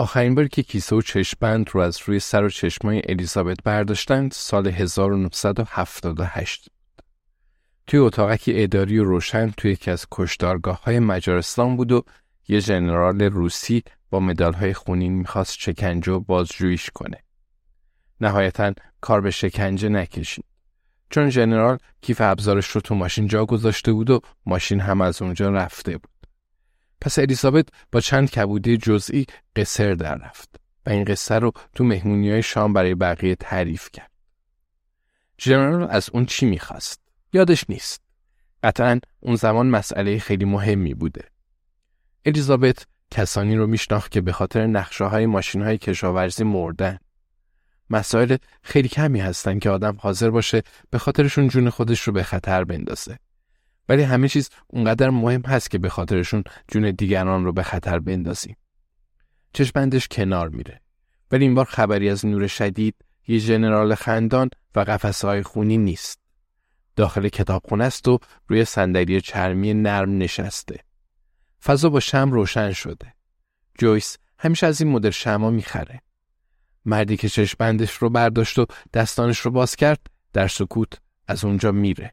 آخرین بار که کیسه و چشمبند رو از روی سر و چشمای الیزابت برداشتند سال 1978 توی اتاقکی اداری و روشن توی یکی از کشدارگاه های مجارستان بود و یه ژنرال روسی با مدال های خونین می‌خواست شکنجه و بازجوییش کنه. نهایتا کار به شکنجه نکشید. چون ژنرال کیف ابزارش رو تو ماشین جا گذاشته بود و ماشین هم از اونجا رفته بود. پس الیزابت با چند کبوده جزئی قصر در رفت و این قصه رو تو مهمونی های شام برای بقیه تعریف کرد. ژنرال از اون چی می‌خواست؟ یادش نیست. قطعا اون زمان مسئله خیلی مهمی بوده. الیزابت کسانی رو میشناخت که به خاطر نقشه های ماشین های کشاورزی مردن. مسائل خیلی کمی هستن که آدم حاضر باشه به خاطرشون جون خودش رو به خطر بندازه. ولی همه چیز اونقدر مهم هست که به خاطرشون جون دیگران رو به خطر بندازیم. چشمندش کنار میره. ولی این بار خبری از نور شدید یه ژنرال خندان و قفسه های خونی نیست. داخل کتابخونه است و روی صندلی چرمی نرم نشسته. فضا با شم روشن شده. جویس همیشه از این مدل شما می‌خره. مردی که چشمندش رو برداشت و دستانش رو باز کرد در سکوت از اونجا میره.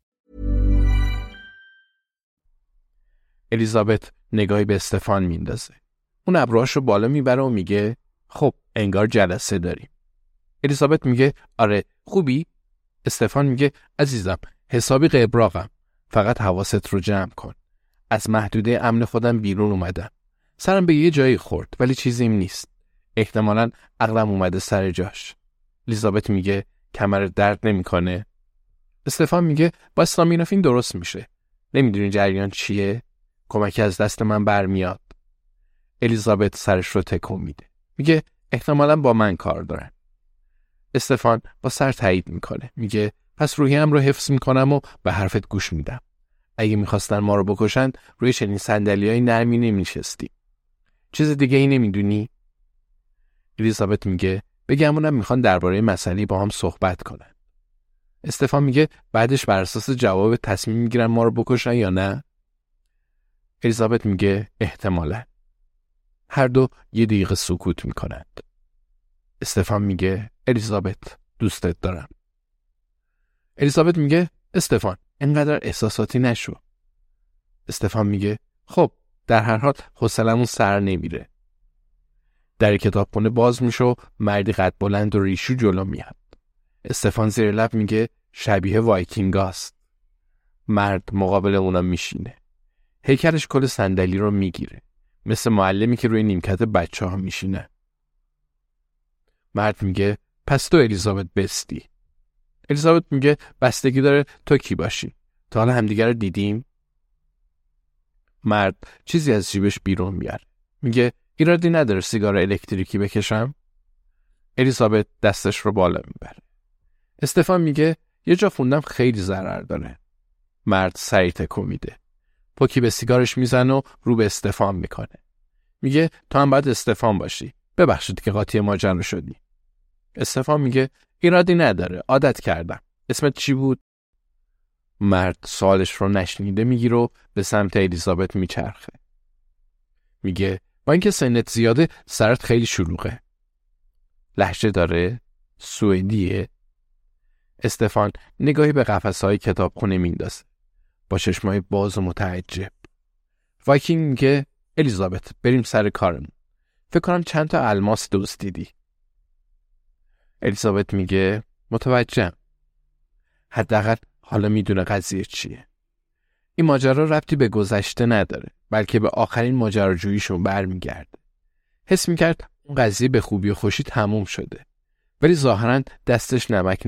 الیزابت نگاهی به استفان میندازه. اون ابروهاش رو بالا می‌بره و میگه خب انگار جلسه داریم. الیزابت میگه آره خوبی؟ استفان میگه عزیزم حسابی قبراقم فقط حواست رو جمع کن. از محدوده امن خودم بیرون اومدم. سرم به یه جایی خورد ولی چیزیم نیست. احتمالا عقلم اومده سر جاش. الیزابت میگه کمر درد نمی‌کنه. استفان میگه با استامینوفین درست میشه. نمی‌دونی جریان چیه؟ کمکی از دست من برمیاد. الیزابت سرش رو تکون میده. میگه احتمالا با من کار دارن. استفان با سر تایید می‌کنه. میگه پس روحیم رو حفظ می‌کنم و به حرفت گوش میدم. اگه می‌خواستن ما رو بکشن روی چنین سندلی های نرمی نمیشستی. چیز دیگه ای نمی‌دونی؟ الیزابت میگه بگمونم می‌خوان درباره مسئله با هم صحبت کنن. استفان میگه بعدش بر اساس جواب تصمیم می‌گیرن ما رو بکشن یا نه؟ الیزابت میگه احتمالا. هر دو یه دقیقه سکوت می‌کنند. استفان میگه الیزابت دوستت دارم. الیزابت میگه استفان انقدر احساساتی نشو. استفان میگه خب در هر حال حوصلمون سر نمیره. در کتابخونه باز میشه و مردی قد بلند و ریشو جلو میاد. استفان زیر لب میگه شبیه وایکینگاست. مرد مقابل اونا میشینه. هیکلش کل صندلی رو می‌گیره. مثل معلمی که روی نیمکت بچه ها میشینه. مرد میگه پس تو الیزابت بستی. الیزابت میگه بستگی داره تو کی باشی. تا حالا همدیگه رو دیدیم؟ مرد چیزی از جیبش بیرون میاره. میگه ایرادی نداره سیگار الکتریکی بکشم؟ الیزابت دستش رو بالا می‌بره. استفان میگه یه جا خوندم خیلی ضرر داره. مرد سریع تکون میده. پوکی به سیگارش می‌زنه و رو به استفان می‌کنه. میگه تو هم باید استفان باشی. ببخشید که قاطی ماجرا شدی استفان میگه ایرادی نداره عادت کردم. اسمت چی بود؟ مرد سوالش رو نشنیده می‌گیره و به سمت الیزابت میچرخه. میگه با اینکه سنت زیاده سرت خیلی شلوغه. لحجه داره؟ سوئدیه. استفان نگاهی به قفسهای کتابخونه میندازه. چشمای باز و متعجب. وایکینگ میگه الیزابت بریم سر کارمون. فکر کنم چند تا الماس دوست دیدی. الیزابت میگه متوجهم. حداقل حالا می‌دونه قضیه چیه. این ماجرا ربطی به گذشته نداره بلکه به آخرین ماجراجوییشون برمیگرده. حس می‌کرد اون قضیه به خوبی و خوشی تموم شده ولی ظاهرا دستش نمک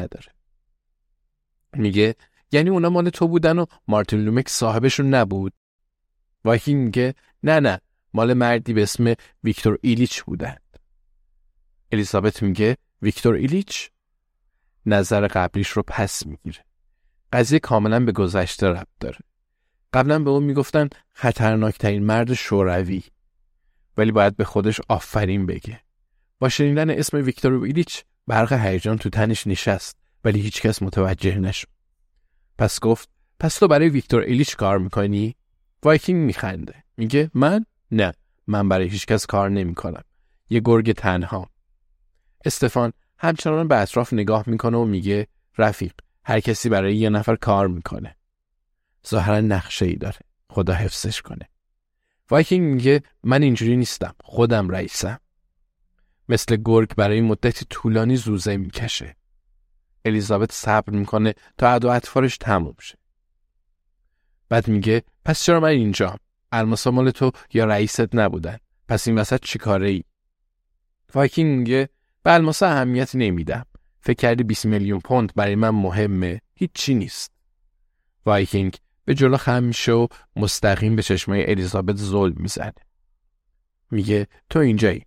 نداره. میگه یعنی اونا مال تو بودن و مارتین لومکس صاحبشون نبود؟ وایکینگ میگه نه نه مال مردی به اسم ویکتور ایلیچ بودن. الیزابت میگه ویکتور ایلیچ؟ نظر قبلیش رو پس می‌گیره. قضیه کاملا به گذشته ربط داره. قبلا به اون می‌گفتن خطرناکترین مرد شوروی ولی باید به خودش آفرین بگه. با شنیدن اسم ویکتور ایلیچ برق هیجان تو تنش نشست ولی هیچکس متوجه نشد. پس گفت پس تو برای ویکتور ایلیچ کار می‌کنی؟ وایکینگ میخنده. میگه من؟ نه من برای هیچکس کار نمی‌کنم. یه گرگ تنها. استفان همچنان به اطراف نگاه می‌کنه و میگه رفیق هر کسی برای یه نفر کار می‌کنه. ظاهرا نقشه ای داره. خدا حفظش کنه. وایکینگ میگه من اینجوری نیستم. خودم رئیسم. مثل گرگ برای مدتی طولانی زوزه می‌کشه. الیزابت صبر می‌کنه ادا و اطفارش تموم شه. بعد میگه پس چرا من اینجام الماسا مال تو یا رئیست نبودن؟ پس این وسط چی کاره ای وایکینگ میگه به الماسا اهمیت نمیدم. فکر کردی 20 میلیون پوند برای من مهمه. هیچی نیست. وایکینگ به جلو خم میشه و مستقیم به چشمای الیزابت ظلم می‌زنه. میگه تو اینجایی.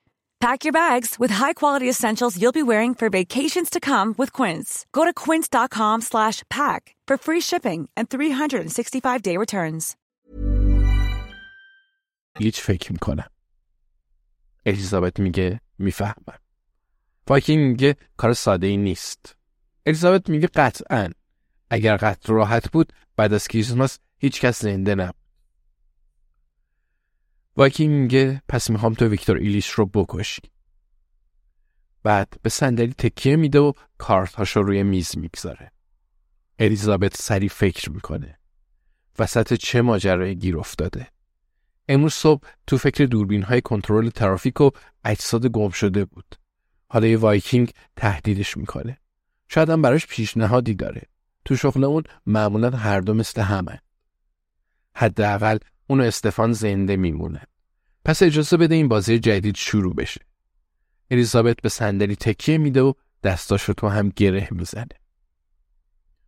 Pack your bags with high-quality essentials you'll be wearing for vacations to come with Quince. Go to quince.com slash pack for free shipping and 365-day returns. هیچ فکر میکنم الیزابت میگه میفهمم وایکینگ میگه کار ساده ای نیست الیزابت میگه قطعا اگر قطع راحت بود بعد از کریسمس هیچ کس زنده نبود وایکینگ میگه پس می‌خوام تو ویکتور ایلیچ رو بکشی بعد به صندلی تکیه میده و کارتهاش رو روی میز می‌گذاره الیزابت سریع فکر می‌کنه وسط چه ماجرای گیر افتاده امروز صبح تو فکر دوربین های کنترل ترافیک و اجساد گم شده بود. حالا یه وایکینگ تهدیدش می‌کنه. شاید هم براش پیشنهادی داره. تو شغل اون معمولا هر دو مثل همه. حداقل اون و استفان زنده میمونه. پس اجازه بده این بازی جدید شروع بشه. الیزابت به صندلی تکیه میده و دستاشو تو هم گره می‌زنه.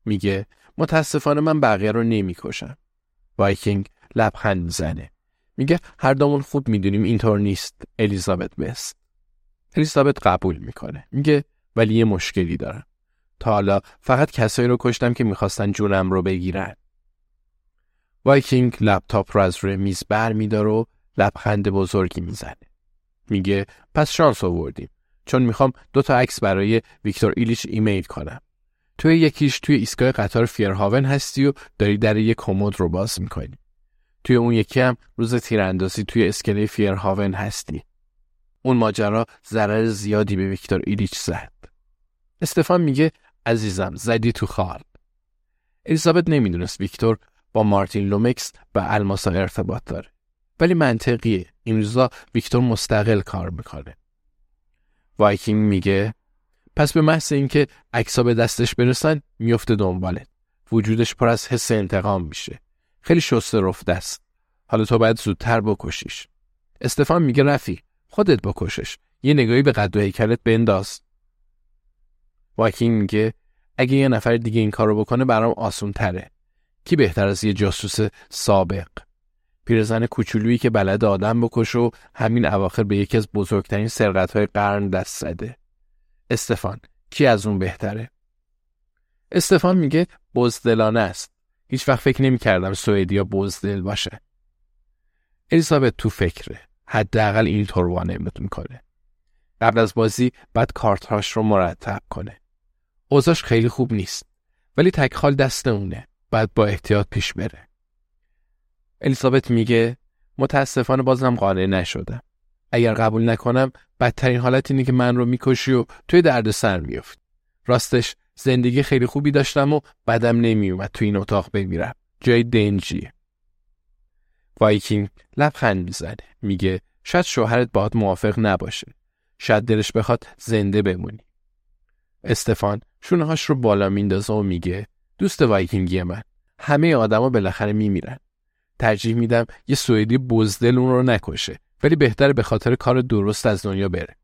میگه متاسفانه من بقیه رو نمی‌کشم. وایکینگ لبخند می‌زنه. میگه هر دومون خوب می‌دونیم اینطور نیست الیزابت بست. الیزابت قبول می‌کنه. میگه ولی یه مشکلی دارم. تا حالا فقط کسایی رو کشتم که می‌خواستن جونم رو بگیرن. وایکینگ لپتاپ رو از روی میز بر میداره و لبخند بزرگی می‌زنه. میگه پس شانس آوردیم چون می‌خوام دو تا عکس برای ویکتور ایلیچ ایمیل کنم. توی یکیش توی ایستگاه قطار فیرهاون هستی و داری در یک کمد رو باز می‌کنی. توی اون یکی هم روز تیراندازی توی اسکله فیرهاون هستی. اون ماجرا ضرر زیادی به ویکتور ایلیچ زد. استفان میگه عزیزم زدی تو خال. الیزابت نمی‌دونست ویکتور با مارتین لومکس و الماسا ارتباط داره. ولی منطقیه. این روزا ویکتور مستقل کار می‌کنه. وایکینگ میگه پس به محض اینکه عکسا به دستش برسن میفته دنبالت. وجودش پر از حس انتقام میشه. خیلی شسته رفته است. حالا تو باید زودتر بکشیش. استفان میگه رفی خودت بکشش. یه نگاهی به قد و هیکلت بنداز. وایکینگ میگه اگه یه نفر دیگه این کارو بکنه برام آسون تره. کی بهتر از یه جاسوس سابق؟ پیرزن کوچولویی که بلد آدم بکشه و همین اواخر به یکی از بزرگترین سرقت‌های قرن دست زده. استفان کی از اون بهتره؟ استفان میگه بزدلانه است. هیچ وقت فکر نمی کردم سوئدیا بزدل باشه. الیزابت تو فکره. حداقل اینطور وانمود می‌کنه. قبل از بازی بعد کارتهاش رو مرتب کنه. اوضاش خیلی خوب نیست. ولی تکخال دست اونه. بعد با احتیاط پیش بره. الیزابت میگه متاسفانه بازم قانع نشدم. اگر قبول نکنم بدترین حالت اینه که من رو می‌کشی و توی درد سر میافتی. راستش زندگی خیلی خوبی داشتم و بدم نمیومد تو این اتاق بمیرم. جای دنجیه. وایکینگ لبخند می‌زنه. میگه شاید شوهرت باهات موافق نباشه. شاید دلش بخواد زنده بمونی. استفان شونه رو بالا میندازه و میگه دوست وایکینگی من همه آدما بالاخره میمیرن. ترجیح میدم یه سوئدی بزدل اون رو نکشه ولی بهتره به خاطر کار درست از دنیا بره.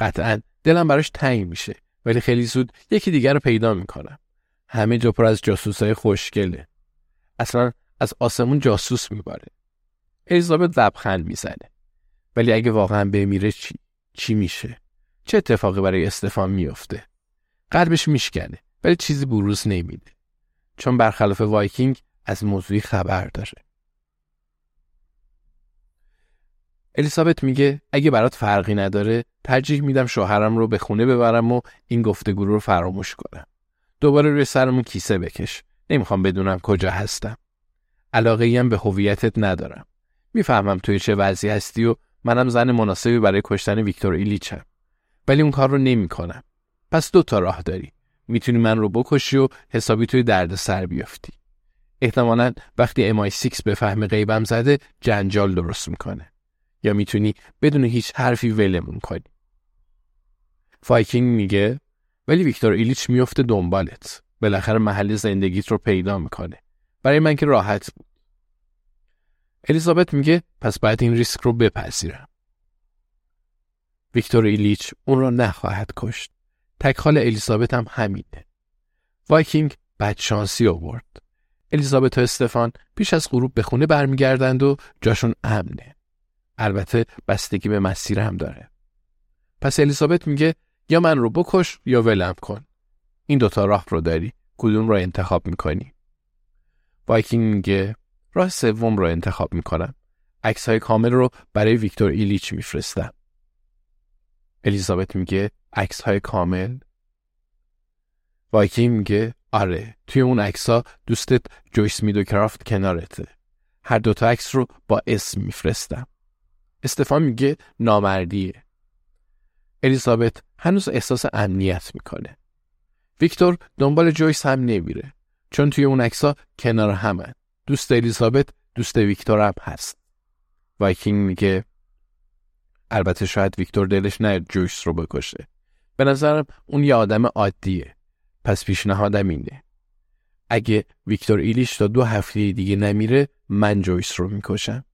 قطعا دلم براش تنگ میشه ولی خیلی زود یکی دیگر رو پیدا می‌کنم. همه جا پر از جاسوسای خوشگله. اصلا از آسمون جاسوس میباره. الیزابت لبخند می‌زنه. ولی اگه واقعا بمیره چی؟ چی میشه؟ چه اتفاقی برای استفان میفته؟ قلبش میشکنه ولی چیزی بروز نمیده. چون برخلاف وایکینگ از موضوعی خبر داره. الیزابت میگه اگه برات فرقی نداره ترجیح میدم شوهرم رو به خونه ببرم و این گفتگو رو فراموش کنم. دوباره روی سرمون کیسه بکش. نمی‌خوام بدونم کجا هستم. علاقه ایم به هویتت ندارم. می‌فهمم توی چه وضعی هستی و منم زن مناسبی برای کشتن ویکتور ایلیچم. ولی اون کار رو نمی‌کنم. پس دو تا راه داری. می‌تونی من رو بکشی و حسابی توی درد سر بیافتی. احتمالا وقتی MI6 بفهمه غیبم زده جنجال درست می‌کنه. یا می‌تونی بدون هیچ حرفی ولمون کنی. وایکینگ میگه ولی ویکتور ایلیچ میفته دنبالت. بالاخره محل زندگیت رو پیدا می‌کنه. برای من که راحت بود. الیزابت میگه پس باید این ریسک رو بپذیرم. ویکتور ایلیچ اون رو نخواهد کشت. تکخال الیزابت هم همینه. وایکینگ بدشانسی آورد. الیزابت و استفان پیش از غروب به خونه برمیگردند و جاشون امنه. البته بستگی به مسیر هم داره. پس الیزابت میگه یا من رو بکش یا ولم کن. این دوتا راه رو داری. کدوم رو انتخاب می‌کنی؟ وایکینگ میگه راه سوم رو انتخاب می‌کنم. عکس های کامل رو برای ویکتور ایلیچ میفرستم. الیزابت میگه عکس های کامل. وایکینگ میگه آره توی اون عکسا دوستت جویس میدوکرافت کنارته. هر دوتا عکس رو با اسم میفرستم. استفان میگه نامردیه. الیزابت هنوز احساس امنیت می‌کنه. ویکتور دنبال جویس هم نمیره چون توی اون عکسا کنار همن دوست الیزابت دوست ویکتور هم هست. وایکینگ میگه البته شاید ویکتور دلش نیاد جویس رو بکشه. به نظرم اون یه آدم عادیه. پس پیشنهادم اینه. اگه ویکتور ایلیچ تا دو هفته دیگه نمیره من جویس رو می‌کشم.